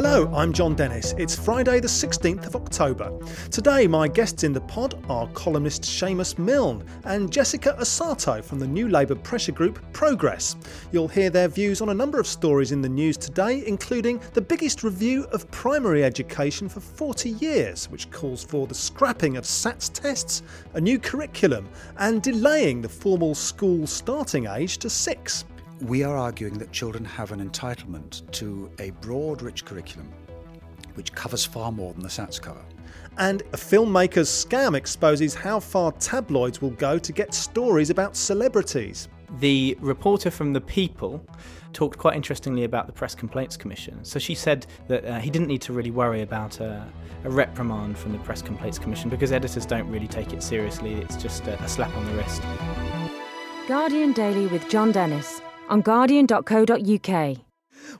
Hello, I'm Jon Dennis. It's Friday, the 16th of October. Today, my guests in the pod are columnist Seamus Milne and Jessica Asato from the new Labour pressure group Progress. You'll hear their views on a number of stories in the news today, including the biggest review of primary education for 40 years, which calls for the scrapping of SATS tests, a new curriculum, and delaying the formal school starting age to six. We are arguing that children have an entitlement to a broad, rich curriculum which covers far more than the SATs cover. And a filmmaker's scam exposes how far tabloids will go to get stories about celebrities. The reporter from The People talked quite interestingly about the Press Complaints Commission. So she said that uh, he didn't need to really worry about a, a, reprimand from the Press Complaints Commission because editors don't really take it seriously. It's just a, a slap on the wrist. Guardian Daily with Jon Dennis on guardian.co.uk.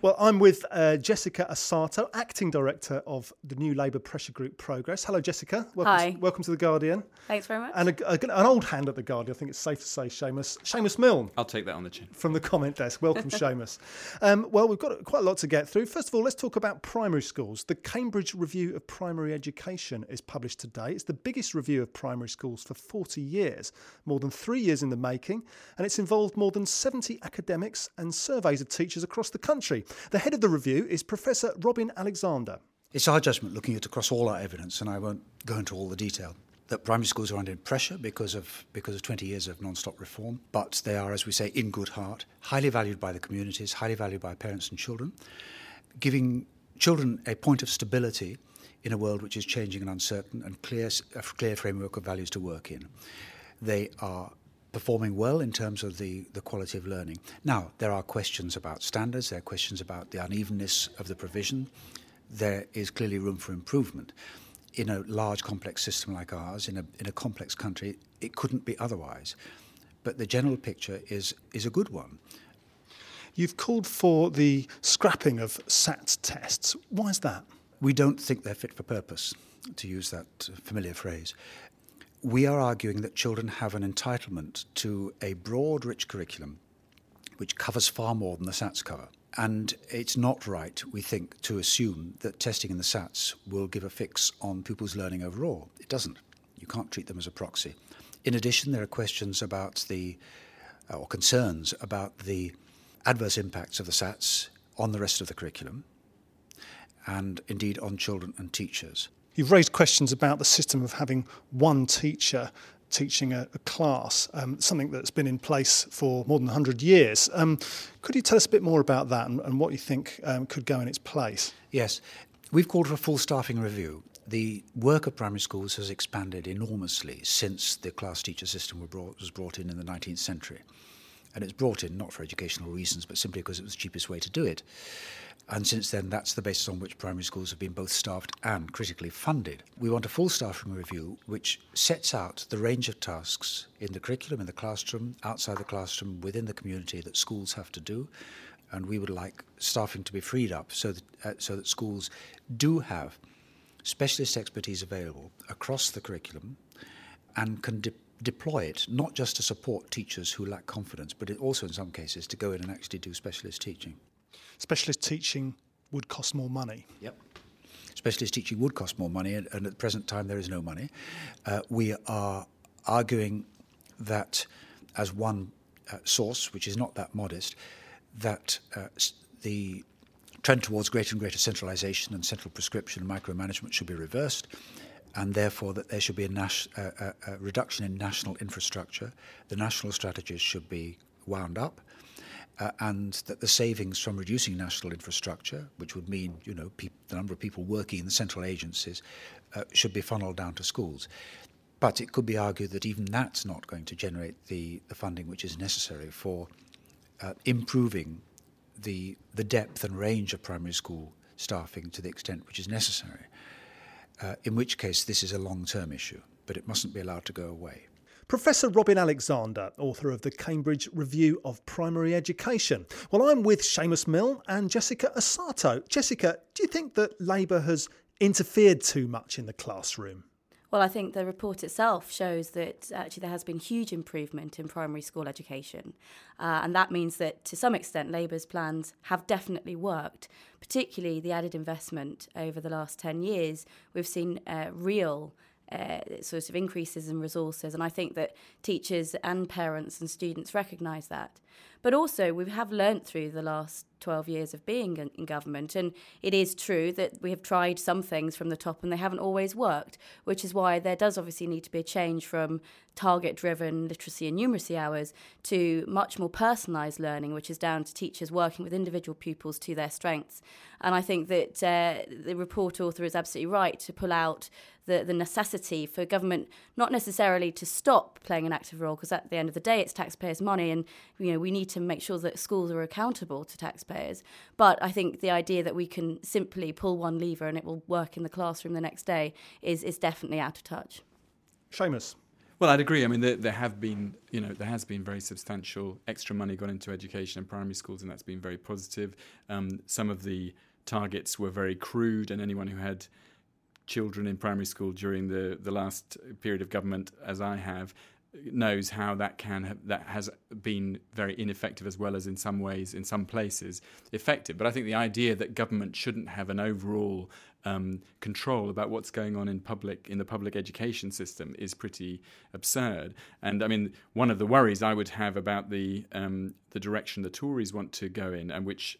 Well, I'm with uh, Jessica Asato, acting director of the new Labour pressure group Progress. Hello, Jessica. Welcome Hi. To, welcome to the Guardian. Thanks very much. And a, a, an old hand at the Guardian. I think it's safe to say, Seamus. Seamus Milne. I'll take that on the chin. From the comment desk. Welcome, Seamus. Um, well, we've got quite a lot to get through. First of all, let's talk about primary schools. The Cambridge Review of Primary Education is published today. It's the biggest review of primary schools for 40 years, more than three years in the making, and it's involved more than 70 academics and surveys of teachers across the country. The head of the review is Professor Robin Alexander. It's our judgment, looking at across all our evidence, and I won't go into all the detail, that primary schools are under pressure because of because of 20 years of non-stop reform, but they are, as we say, in good heart, highly valued by the communities, highly valued by parents and children, giving children a point of stability in a world which is changing and uncertain, and clear a clear framework of values to work in. They are performing well in terms of the, the quality of learning. Now, there are questions about standards, there are questions about the unevenness of the provision. There is clearly room for improvement. In a large, complex system like ours, in a, in a complex country, it couldn't be otherwise. But the general picture is, is a good one. You've called for the scrapping of SAT tests. Why is that? We don't think they're fit for purpose, to use that familiar phrase we are arguing that children have an entitlement to a broad, rich curriculum which covers far more than the SATs cover. And it's not right, we think, to assume that testing in the SATs will give a fix on pupils' learning overall. It doesn't. You can't treat them as a proxy. In addition, there are questions about the, uh, or concerns about the adverse impacts of the SATs on the rest of the curriculum and indeed on children and teachers. You've raised questions about the system of having one teacher teaching a, a class, um, something that's been in place for more than 100 years. Um, could you tell us a bit more about that and, and what you think um, could go in its place? Yes. We've called for a full staffing review. The work of primary schools has expanded enormously since the class teacher system was brought in in the 19th century. And it's brought in not for educational reasons, but simply because it was the cheapest way to do it. And since then, that's the basis on which primary schools have been both staffed and critically funded. We want a full staffing review which sets out the range of tasks in the curriculum, in the classroom, outside the classroom, within the community that schools have to do. And we would like staffing to be freed up so that, uh, so that schools do have specialist expertise available across the curriculum and can deploy it, not just to support teachers who lack confidence, but also in some cases to go in and actually do specialist teaching specialist teaching would cost more money. Yep. Specialist teaching would cost more money, and, at the present time, there is no money. Uh, we are arguing that, as one uh, source, which is not that modest, that uh, the trend towards greater and greater centralisation and central prescription and micromanagement should be reversed, and therefore that there should be a, nas- a reduction in national infrastructure. The national strategies should be wound up uh, and that the savings from reducing national infrastructure, which would mean you know pe- the number of people working in the central agencies, uh, should be funneled down to schools. But it could be argued that even that's not going to generate the, the funding which is necessary for uh, improving the the depth and range of primary school staffing to the extent which is necessary. Uh, in which case, this is a long term issue, but it mustn't be allowed to go away. Professor Robin Alexander, author of the Cambridge Review of Primary Education. Well, I'm with Seamus Milne and Jessica Asato. Jessica, do you think that Labour has interfered too much in the classroom? Well, I think the report itself shows that actually there has been huge improvement in primary school education. Uh, and that means that to some extent, Labour's plans have definitely worked, particularly the added investment over the last 10 years. We've seen uh, real uh, sort of increases in resources. And I think that teachers and parents and students recognise that. But also, we have learnt through the last 12 years of being in, government, and it is true that we have tried some things from the top and they haven't always worked, which is why there does obviously need to be a change from target driven literacy and numeracy hours to much more personalised learning, which is down to teachers working with individual pupils to their strengths. And I think that uh, the report author is absolutely right to pull out the, the necessity for government not necessarily to stop playing an active role, because at the end of the day, it's taxpayers' money, and you know we need to make sure that schools are accountable to taxpayers. But I think the idea that we can simply pull one lever and it will work in the classroom the next day is is definitely out of touch. Seamus. Well, I'd agree. I mean, there, there, have been, you know, there has been very substantial extra money gone into education and primary schools, and that's been very positive. Um, some of the targets were very crude, and anyone who had children in primary school during the, the last period of government, as I have, knows how that can that has been very ineffective as well as in some ways in some places effective. But i think the idea that government shouldn't have an overall um, control about what's going on in public in the public education system is pretty absurd. And i mean one of the worries i would have about the um, the direction the tories want to go in and which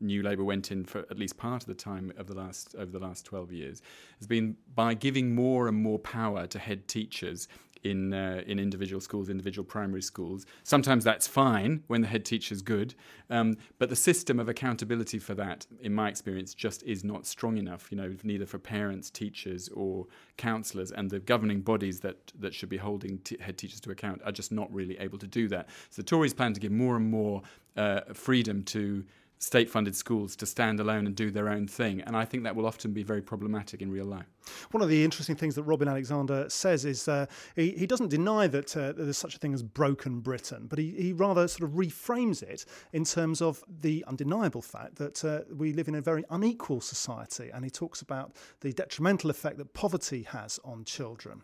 New Labour went in for at least part of the time of the last over the last 12 years has been by giving more and more power to head teachers in uh, in individual schools, individual primary schools. Sometimes that's fine when the head teacher's good, um, but the system of accountability for that, in my experience, just is not strong enough. You know, neither for parents, teachers, or counsellors, and the governing bodies that that should be holding t- head teachers to account are just not really able to do that. So the Tories plan to give more and more uh, freedom to state funded schools to stand alone and do their own thing. And I think that will often be very problematic in real life. One of the interesting things that Robin Alexander says is uh, he, he doesn't deny that uh, there's such a thing as broken Britain, but he, he rather sort of reframes it in terms of the undeniable fact that uh, we live in a very unequal society. And he talks about the detrimental effect that poverty has on children.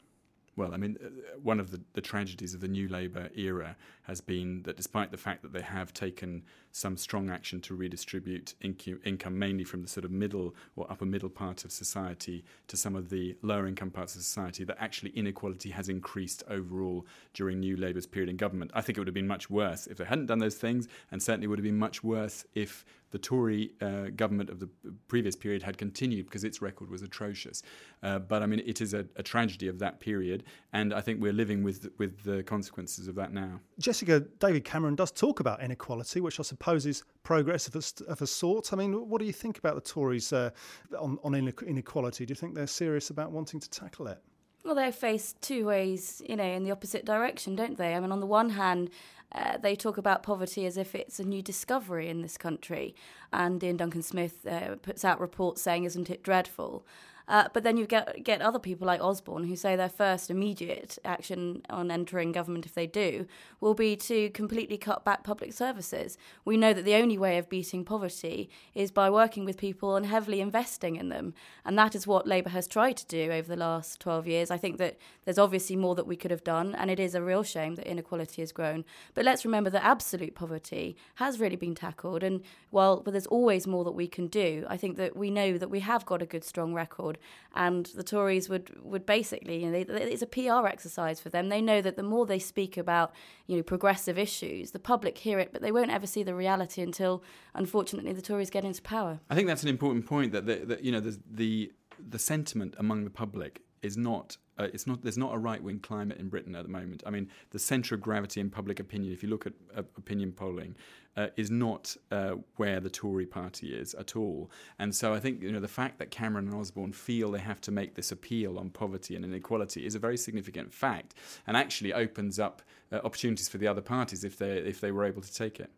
Well, I mean, uh, one of the, the tragedies of the New Labour era has been that despite the fact that they have taken some strong action to redistribute income, mainly from the sort of middle or upper middle part of society to some of the lower income parts of society, that actually inequality has increased overall during New Labour's period in government. I think it would have been much worse if they hadn't done those things, and certainly would have been much worse if the Tory uh, government of the previous period had continued because its record was atrocious. Uh, but I mean, it is a, a, tragedy of that period, and I think we're living with with the consequences of that now. Jessica, David Cameron does talk about inequality, which I suppose is progress of a, of a sort. I mean, what do you think about the Tories uh, on, on inequality? Do you think they're serious about wanting to tackle it? Well, they face two ways, you know, in the opposite direction, don't they? I mean, on the one hand, uh, they talk about poverty as if it's a new discovery in this country. And Iain Duncan Smith uh, puts out reports saying, isn't it dreadful? Uh, but then you get get other people like Osborne who say their first immediate action on entering government, if they do, will be to completely cut back public services. We know that the only way of beating poverty is by working with people and heavily investing in them, and that is what Labour has tried to do over the last 12 years. I think that there's obviously more that we could have done, and it is a real shame that inequality has grown. But let's remember that absolute poverty has really been tackled, and while but there's always more that we can do, I think that we know that we have got a good, strong record and the Tories would would basically, you know, they, it's a PR exercise for them. They know that the more they speak about, you know, progressive issues, the public hear it, but they won't ever see the reality until, unfortunately, the Tories get into power. I think that's an important point that the, the you know the, the the sentiment among the public is not uh, it's not there's not a right wing climate in Britain at the moment. I mean, the centre of gravity in public opinion, if you look at uh, opinion polling, uh, is not uh, where the Tory party is at all. And so I think you know the fact that Cameron and Osborne feel they have to make this appeal on poverty and inequality is a very significant fact, and actually opens up uh, opportunities for the other parties if they if they were able to take it.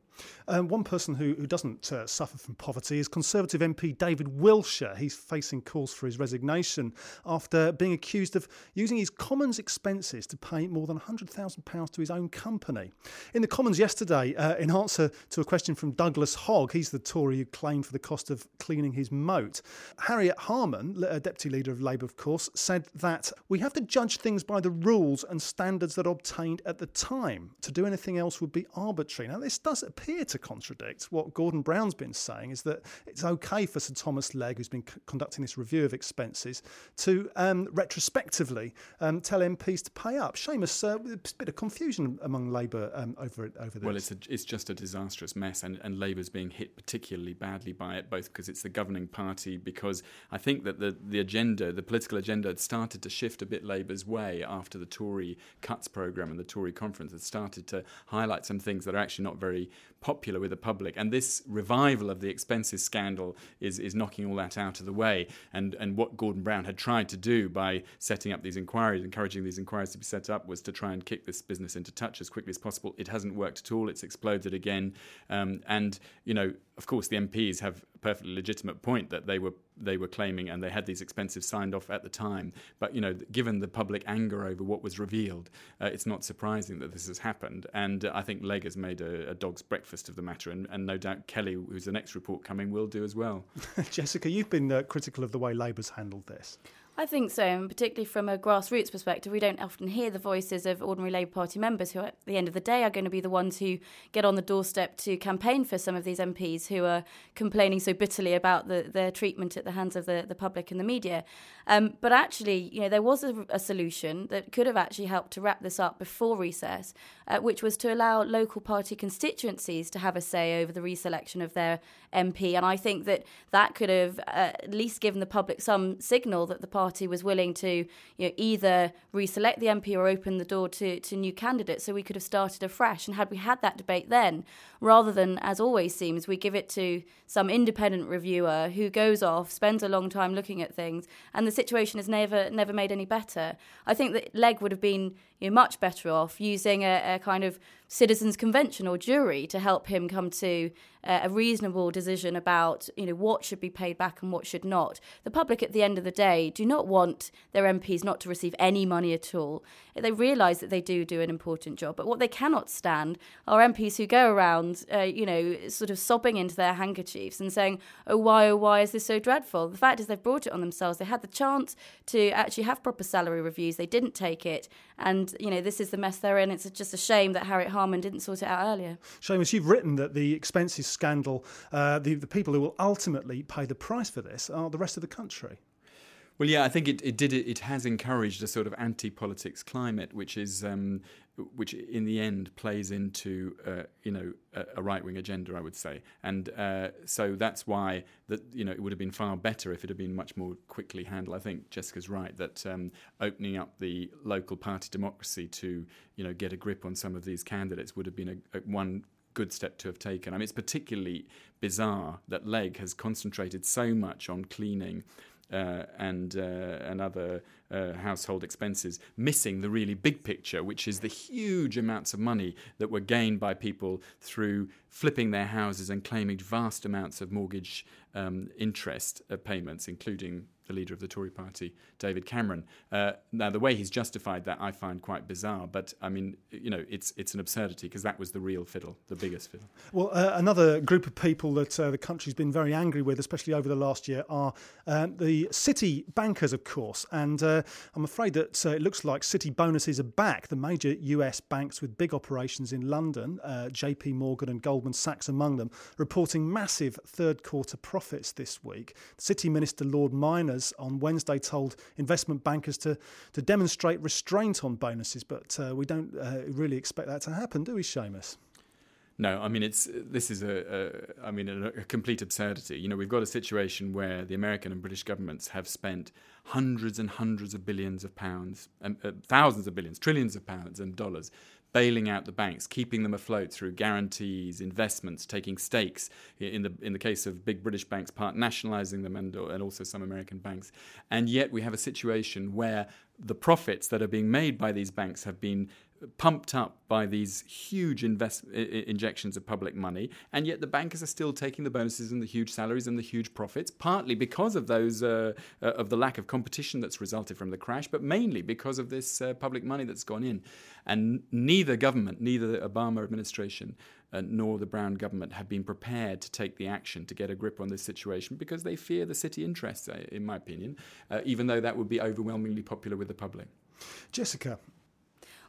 Um, one person who, who doesn't uh, suffer from poverty is Conservative MP David Wilshire. He's facing calls for his resignation after being accused of using his Commons expenses to pay more than £100,000 to his own company. In the Commons yesterday, uh, in answer to a question from Douglas Hogg, he's the Tory who claimed for the cost of cleaning his moat, Harriet Harman, Deputy Leader of Labour, of course, said that we have to judge things by the rules and standards that are obtained at the time. To do anything else would be arbitrary. Now, this does appear to contradict what Gordon Brown's been saying, is that it's okay for Sir Thomas Legge, who's been c- conducting this review of expenses, to um, retrospectively um, tell MPs to pay up. Seamus, uh, a bit of confusion among Labour um, over over this. Well, it's a, it's just a disastrous mess, and, and Labour's being hit particularly badly by it, both because it's the governing party, because I think that the the agenda, the political agenda, had started to shift a bit Labour's way after the Tory cuts programme and the Tory conference had started to highlight some things that are actually not very popular with the public. And this revival of the expenses scandal is, is knocking all that out of the way. And, and what Gordon Brown had tried to do by setting up these inquiries, encouraging these inquiries to be set up, was to try and kick this business into touch as quickly as possible. It hasn't worked at all. It's exploded again. Um, and, you know, of course, the MPs have a perfectly legitimate point that they were they were claiming and they had these expenses signed off at the time. But you know, given the public anger over what was revealed, uh, it's not surprising that this has happened. And uh, I think Legge has made a, a, dog's breakfast of the matter, and, and, no doubt Kelly, who's the next report coming, will do as well. Jessica, you've been uh, critical of the way Labour's handled this. I think so, and particularly from a grassroots perspective, we don't often hear the voices of ordinary Labour Party members who, at the end of the day, are going to be the ones who get on the doorstep to campaign for some of these MPs who are complaining so bitterly about the, their treatment at the hands of the, the public and the media. Um, but actually, you know, there was a, a, solution that could have actually helped to wrap this up before recess, uh, which was to allow local party constituencies to have a say over the reselection of their MP. And I think that that could have uh, at least given the public some signal that the party was willing to you know, either reselect the MP or open the door to, to new candidates. So we could have started afresh. And had we had that debate then, rather than, as always seems, we give it to some independent reviewer who goes off, spends a long time looking at things, and the situation is never never made any better. I think that Legge would have been you know, much better off using a, a kind of citizens convention or jury to help him come to uh, a reasonable decision about you know what should be paid back and what should not. The public at the end of the day do not want their MPs not to receive any money at all. They realise that they do do an important job, but what they cannot stand are MPs who go around uh, you know sort of sobbing into their handkerchiefs and saying, "Oh why, oh why is this so dreadful?" The fact is they've brought it on themselves. They had the chance to actually have proper salary reviews. They didn't take it, and you know this is the mess they're in. It's just a shame that Harriet Harman didn't sort it out earlier. Seamus, you've written that the expenses scandal, uh, the, the people who will ultimately pay the price for this are the rest of the country. Well, yeah, I think it, it did. It, it has encouraged a sort of anti-politics climate, which is, um, which in the end plays into, uh, you know, a, a, right-wing agenda, I would say, and uh, so that's why that you know it would have been far better if it had been much more quickly handled. I think Jessica's right that um, opening up the local party democracy to you know get a grip on some of these candidates would have been a, a one good step to have taken. I mean, it's particularly bizarre that Legge has concentrated so much on cleaning uh, and uh, and other uh, household expenses, missing the really big picture, which is the huge amounts of money that were gained by people through flipping their houses and claiming vast amounts of mortgage um, interest uh, payments, including the leader of the Tory party, David Cameron. Uh, now, the way he's justified that I find quite bizarre, but I mean, you know, it's it's an absurdity because that was the real fiddle, the biggest fiddle. Well, uh, another group of people that uh, the country's been very angry with, especially over the last year, are um, the city bankers, of course. And uh, I'm afraid that uh, it looks like city bonuses are back. The major US banks with big operations in London, uh, JP Morgan and Goldman Sachs among them, reporting massive third quarter profits this week. City Minister Lord On Wednesday told investment bankers to, to demonstrate restraint on bonuses, but uh, we don't uh, really expect that to happen, do we, Seamus? No, I mean it's this is a, a I mean a, a, complete absurdity. You know, we've got a situation where the American and British governments have spent hundreds and hundreds of billions of pounds, and uh, thousands of billions, trillions of pounds and dollars bailing out the banks, keeping them afloat through guarantees, investments, taking stakes. In the in the case of big British banks, part nationalising them, and and also some American banks. And yet we have a situation where the profits that are being made by these banks have been pumped up by these huge invest- injections of public money, and yet the bankers are still taking the bonuses and the huge salaries and the huge profits, partly because of those uh, uh, of the lack of competition that's resulted from the crash, but mainly because of this uh, public money that's gone in. And neither government, neither the Obama administration, uh, nor the Brown government have been prepared to take the action to get a grip on this situation because they fear the city interests, uh, in my opinion, uh, even though that would be overwhelmingly popular with the public. Jessica.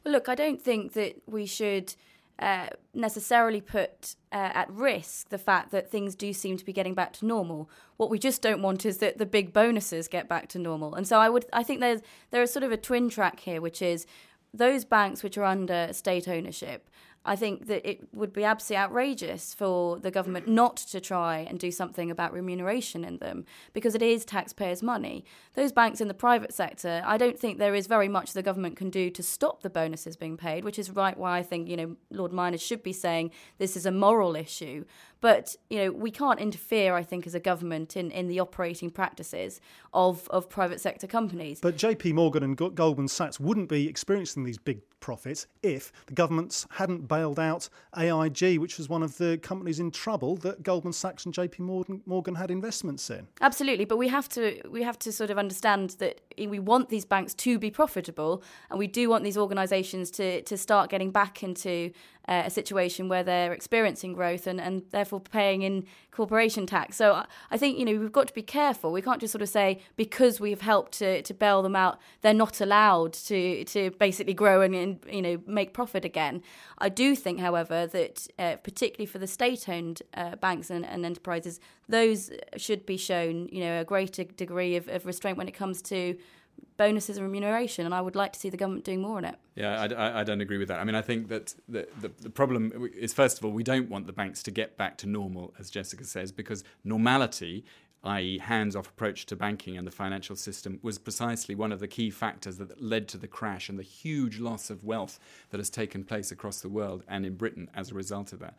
Well, look, I don't think that we should. Uh, necessarily put uh, at risk the fact that things do seem to be getting back to normal. What we just don't want is that the big bonuses get back to normal. And so I would, I think there's there is sort of a twin track here, which is those banks which are under state ownership I think that it would be absolutely outrageous for the government not to try and do something about remuneration in them because it is taxpayers' money. Those banks in the private sector, I don't think there is very much the government can do to stop the bonuses being paid, which is right why I think, you know, Lord Myners should be saying this is a moral issue. But, you know, we can't interfere, I think, as a government in, in the operating practices of, of private sector companies. But JP Morgan and Goldman Sachs wouldn't be experiencing these big profits if the governments hadn't bailed out AIG, which was one of the companies in trouble that Goldman Sachs and JP Morgan, Morgan had investments in. Absolutely, but we have to we have to sort of understand that we want these banks to be profitable, and we do want these organisations to to start getting back into uh, a situation where they're experiencing growth and, and therefore paying in corporation tax. So I think you know we've got to be careful. We can't just sort of say because we've helped to, to bail them out, they're not allowed to to basically grow and, and you know make profit again. I do think, however, that uh, particularly for the state-owned uh, banks and, and enterprises, those should be shown you know a greater degree of, of restraint when it comes to bonuses and remuneration, and I would like to see the government doing more on it. Yeah, I, I, don't agree with that. I mean, I think that the, the, the, problem is, first of all, we don't want the banks to get back to normal, as Jessica says, because normality, i.e., hands off approach to banking and the financial system, was precisely one of the key factors that led to the crash and the huge loss of wealth that has taken place across the world and in Britain as a result of that.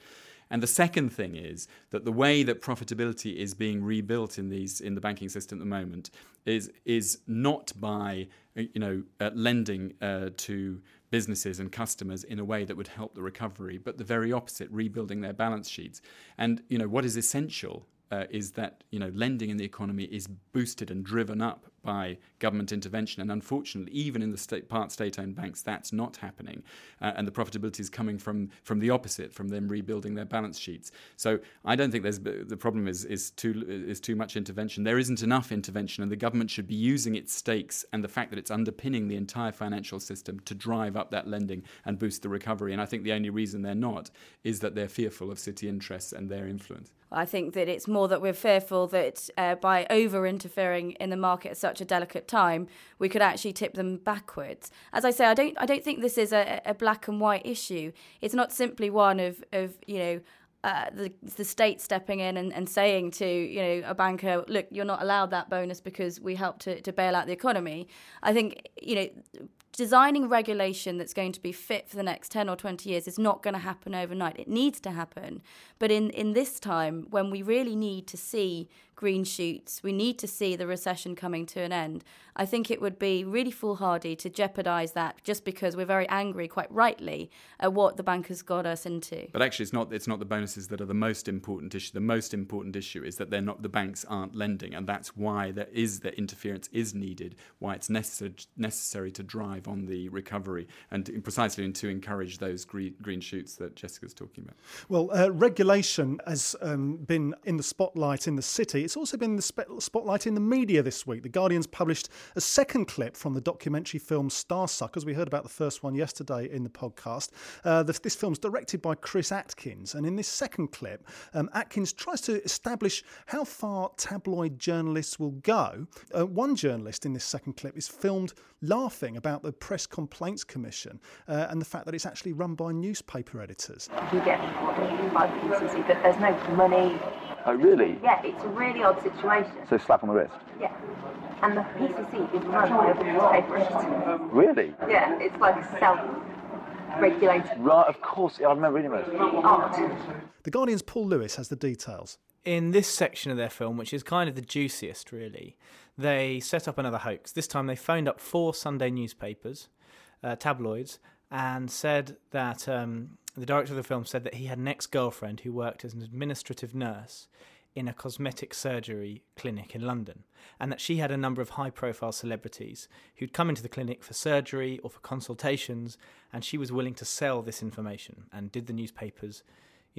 And the second thing is that the way that profitability is being rebuilt in these in the banking system at the moment is is not by you know uh, lending uh, to businesses and customers in a way that would help the recovery, but the very opposite, rebuilding their balance sheets. And you know what is essential uh, is that you know lending in the economy is boosted and driven up by government intervention. And unfortunately, even in the state, part state-owned banks, that's not happening, uh, and the profitability is coming from from the opposite, from them rebuilding their balance sheets. So I don't think there's the problem is is too is too much intervention. There isn't enough intervention, and the government should be using its stakes and the fact that it's underpinning the entire financial system to drive up that lending and boost the recovery. And I think the only reason they're not is that they're fearful of city interests and their influence. I think that it's more that we're fearful that uh, by over interfering in the market at such a delicate time, we could actually tip them backwards. As I say, I don't, I don't think this is a, a black and white issue. It's not simply one of, of you know, uh, the the state stepping in and, and saying to you know a banker, look, you're not allowed that bonus because we helped to, to bail out the economy. I think you know designing regulation that's going to be fit for the next 10 or 20 years is not going to happen overnight. It needs to happen. But in, in this time, when we really need to see green shoots. We need to see the recession coming to an end. I think it would be really foolhardy to jeopardise that just because we're very angry, quite rightly, at what the bankers got us into. But actually, it's not. It's not the bonuses that are the most important issue. The most important issue is that they're not. The banks aren't lending, and that's why there is that interference is needed. Why it's necessary necessary to drive on the recovery and precisely to encourage those green, green shoots that Jessica's talking about. Well, uh, regulation has um, been in the spotlight in the city. It's also been in the spotlight in the media this week. The Guardian's published a second clip from the documentary film Starsuckers. We heard about the first one yesterday in the podcast. Uh, the, this film's directed by Chris Atkins, and in this second clip, um, Atkins tries to establish how far tabloid journalists will go. Uh, one journalist in this second clip is filmed laughing about the Press Complaints Commission uh, and the fact that it's actually run by newspaper editors. You get by PCC, but there's no money Oh, really? Yeah, it's a really odd situation. So slap on the wrist? Yeah. And the PCC is run by a newspaper editor. Really? Yeah, it's like self regulated. Right, of course. Yeah, I remember reading this. Art. The Guardian's Paul Lewis has the details. In this section of their film, which is kind of the juiciest, really, they set up another hoax. This time they phoned up four Sunday newspapers, uh, tabloids, and said that um, the director of the film said that he had an ex girlfriend who worked as an administrative nurse in a cosmetic surgery clinic in London, and that she had a number of high profile celebrities who'd come into the clinic for surgery or for consultations, and she was willing to sell this information. And did the newspapers,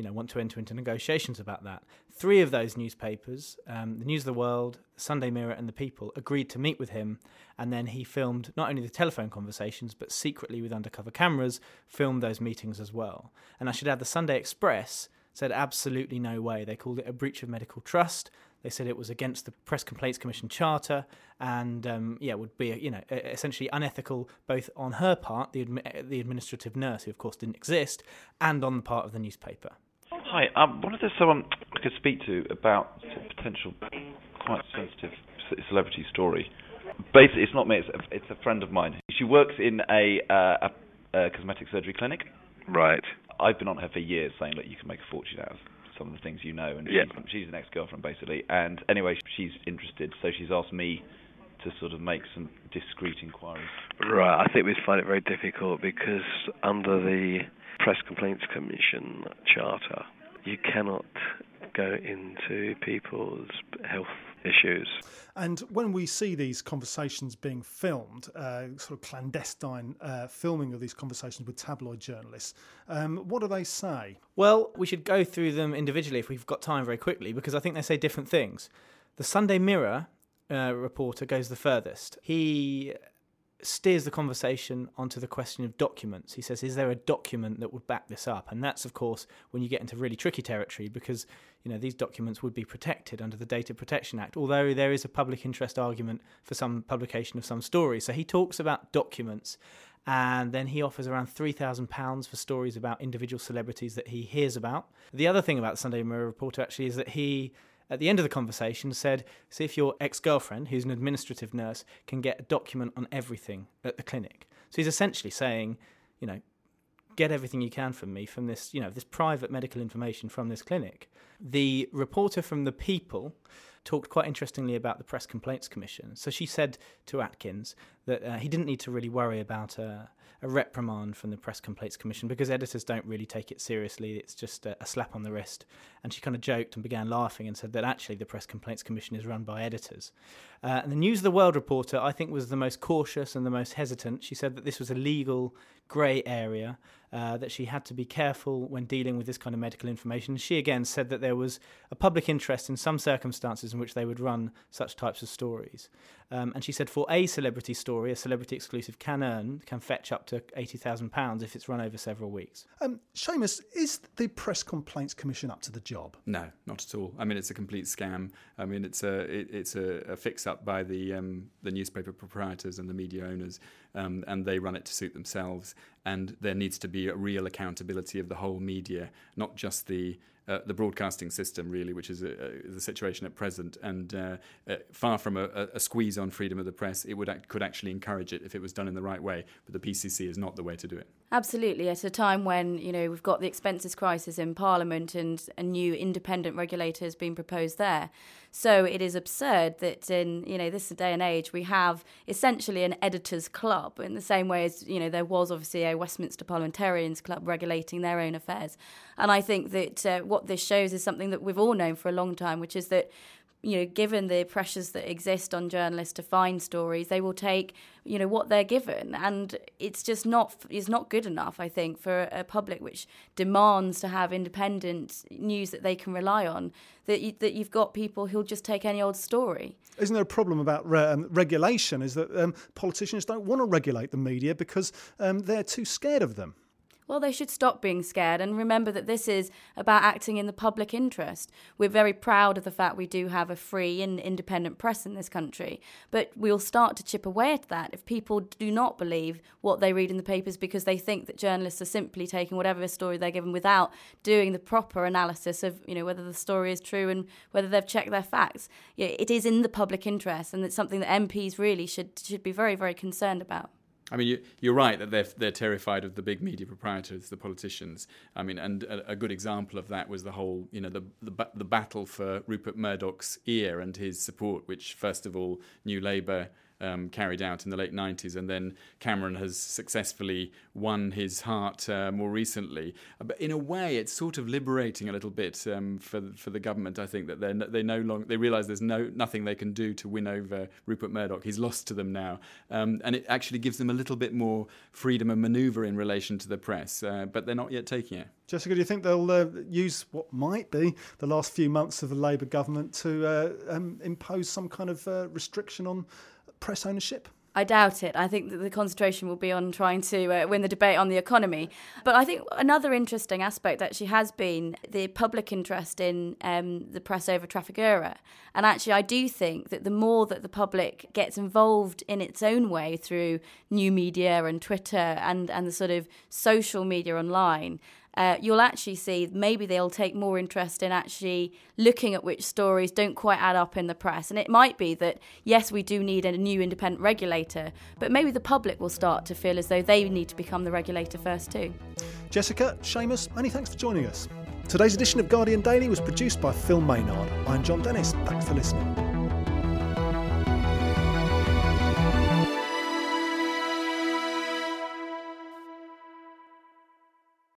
you know, want to enter into negotiations about that? Three of those newspapers, um, the News of the World, Sunday Mirror, and the People, agreed to meet with him, and then he filmed not only the telephone conversations, but secretly with undercover cameras, filmed those meetings as well. And I should add, the Sunday Express said absolutely no way. They called it a breach of medical trust. They said it was against the Press Complaints Commission charter, and um, yeah, would be you know essentially unethical both on her part, the admi- the administrative nurse, who of course didn't exist, and on the part of the newspaper. Hi, um, wonder if there's someone I could speak to about potential quite sensitive celebrity story. Basically, it's not me; it's a, it's a friend of mine. She works in a, uh, a, a cosmetic surgery clinic. Right. I've been on her for years saying, look, you can make a fortune out of some of the things you know. And yeah. she's, she's an ex-girlfriend, basically. And anyway, she's interested, so she's asked me to sort of make some discreet inquiries. Right. I think we'd find it very difficult because under the Press Complaints Commission charter, you cannot go into people's health issues. And when we see these conversations being filmed, uh, sort of clandestine uh, filming of these conversations with tabloid journalists, um, what do they say? Well, we should go through them individually if we've got time very quickly, because I think they say different things. The Sunday Mirror uh, reporter goes the furthest. He steers the conversation onto the question of documents. He says, "Is there a document that would back this up?" And that's, of course, when you get into really tricky territory because you know these documents would be protected under the Data Protection Act. Although there is a public interest argument for some publication of some stories, so he talks about documents. And then he offers around £3,000 for stories about individual celebrities that he hears about. The other thing about the Sunday Mirror reporter actually is that he at the end of the conversation said, See if your ex girlfriend, who's an administrative nurse, can get a document on everything at the clinic. So he's essentially saying, you know, get everything you can from me from this, you know, this private medical information from this clinic. The reporter from The People talked quite interestingly about the Press Complaints Commission. So she said to Atkins that uh, he didn't need to really worry about a, a, reprimand from the Press Complaints Commission because editors don't really take it seriously. It's just a, a slap on the wrist. And she kind of joked and began laughing and said that actually the Press Complaints Commission is run by editors. Uh, and the News of the World reporter, I think, was the most cautious and the most hesitant. She said that this was a legal grey area, uh, that she had to be careful when dealing with this kind of medical information. She again said that there was a public interest in some circumstances in which they would run such types of stories. Um, and she said for a celebrity story, a celebrity exclusive can earn, can fetch up to £80,000 if it's run over several weeks. Um, Seamus, is the Press Complaints Commission up to the job? No, not at all. I mean, it's a complete scam. I mean, it's a it, it's a, a fix up by the um, the newspaper proprietors and the media owners, um, and they run it to suit themselves. And there needs to be a real accountability of the whole media, not just the uh, the broadcasting system, really, which is a, a, the situation at present. And uh, uh, far from a, a, squeeze on freedom of the press, it would act, could actually encourage it if it was done in the right way. But the PCC is not the way to do it. Absolutely, at a time when you know we've got the expenses crisis in Parliament and a new independent regulator has been proposed there. So it is absurd that in you know this day and age we have essentially an editors' club in the same way as you know there was obviously a Westminster Parliamentarians Club regulating their own affairs. And I think that uh, what this shows is something that we've all known for a long time, which is that you know, given the pressures that exist on journalists to find stories, they will take, you know, what they're given, and it's just not is not good enough. I think for a public which demands to have independent news that they can rely on, that you, that you've got people who'll just take any old story. Isn't there a problem about re- um, regulation? Is that um, politicians don't want to regulate the media because um, they're too scared of them? Well, they should stop being scared and remember that this is about acting in the public interest. We're very proud of the fact we do have a free and independent press in this country, but we'll start to chip away at that if people do not believe what they read in the papers because they think that journalists are simply taking whatever story they're given without doing the proper analysis of, you know, whether the story is true and whether they've checked their facts. It is in the public interest and it's something that MPs really should should be very very concerned about. I mean, you, are right that they're they're terrified of the big media proprietors, the politicians. I mean, and a, a good example of that was the whole, you know, the, the the battle for Rupert Murdoch's ear and his support, which first of all New Labour um, carried out in the late 90s, and then Cameron has successfully won his heart uh, more recently. Uh, but in a way, it's sort of liberating a little bit um, for for the government. I think that they they no longer they realise there's no nothing they can do to win over Rupert Murdoch. He's lost to them now, um, and it actually gives them a little bit more freedom and manoeuvre in relation to the press. Uh, but they're not yet taking it. Jessica, do you think they'll uh, use what might be the last few months of the Labour government to uh, um, impose some kind of uh, restriction on press ownership? I doubt it. I think that the concentration will be on trying to uh, win the debate on the economy. But I think another interesting aspect actually has been the public interest in um, the press over Trafigura. And actually, I do think that the more that the public gets involved in its own way through new media and Twitter and, and the sort of social media online, uh, you'll actually see maybe they'll take more interest in actually looking at which stories don't quite add up in the press. And it might be that, yes, we do need a new independent regulator, but maybe the public will start to feel as though they need to become the regulator first, too. Jessica, Seamus, many thanks for joining us. Today's edition of Guardian Daily was produced by Phil Maynard. I'm Jon Dennis. Thanks for listening.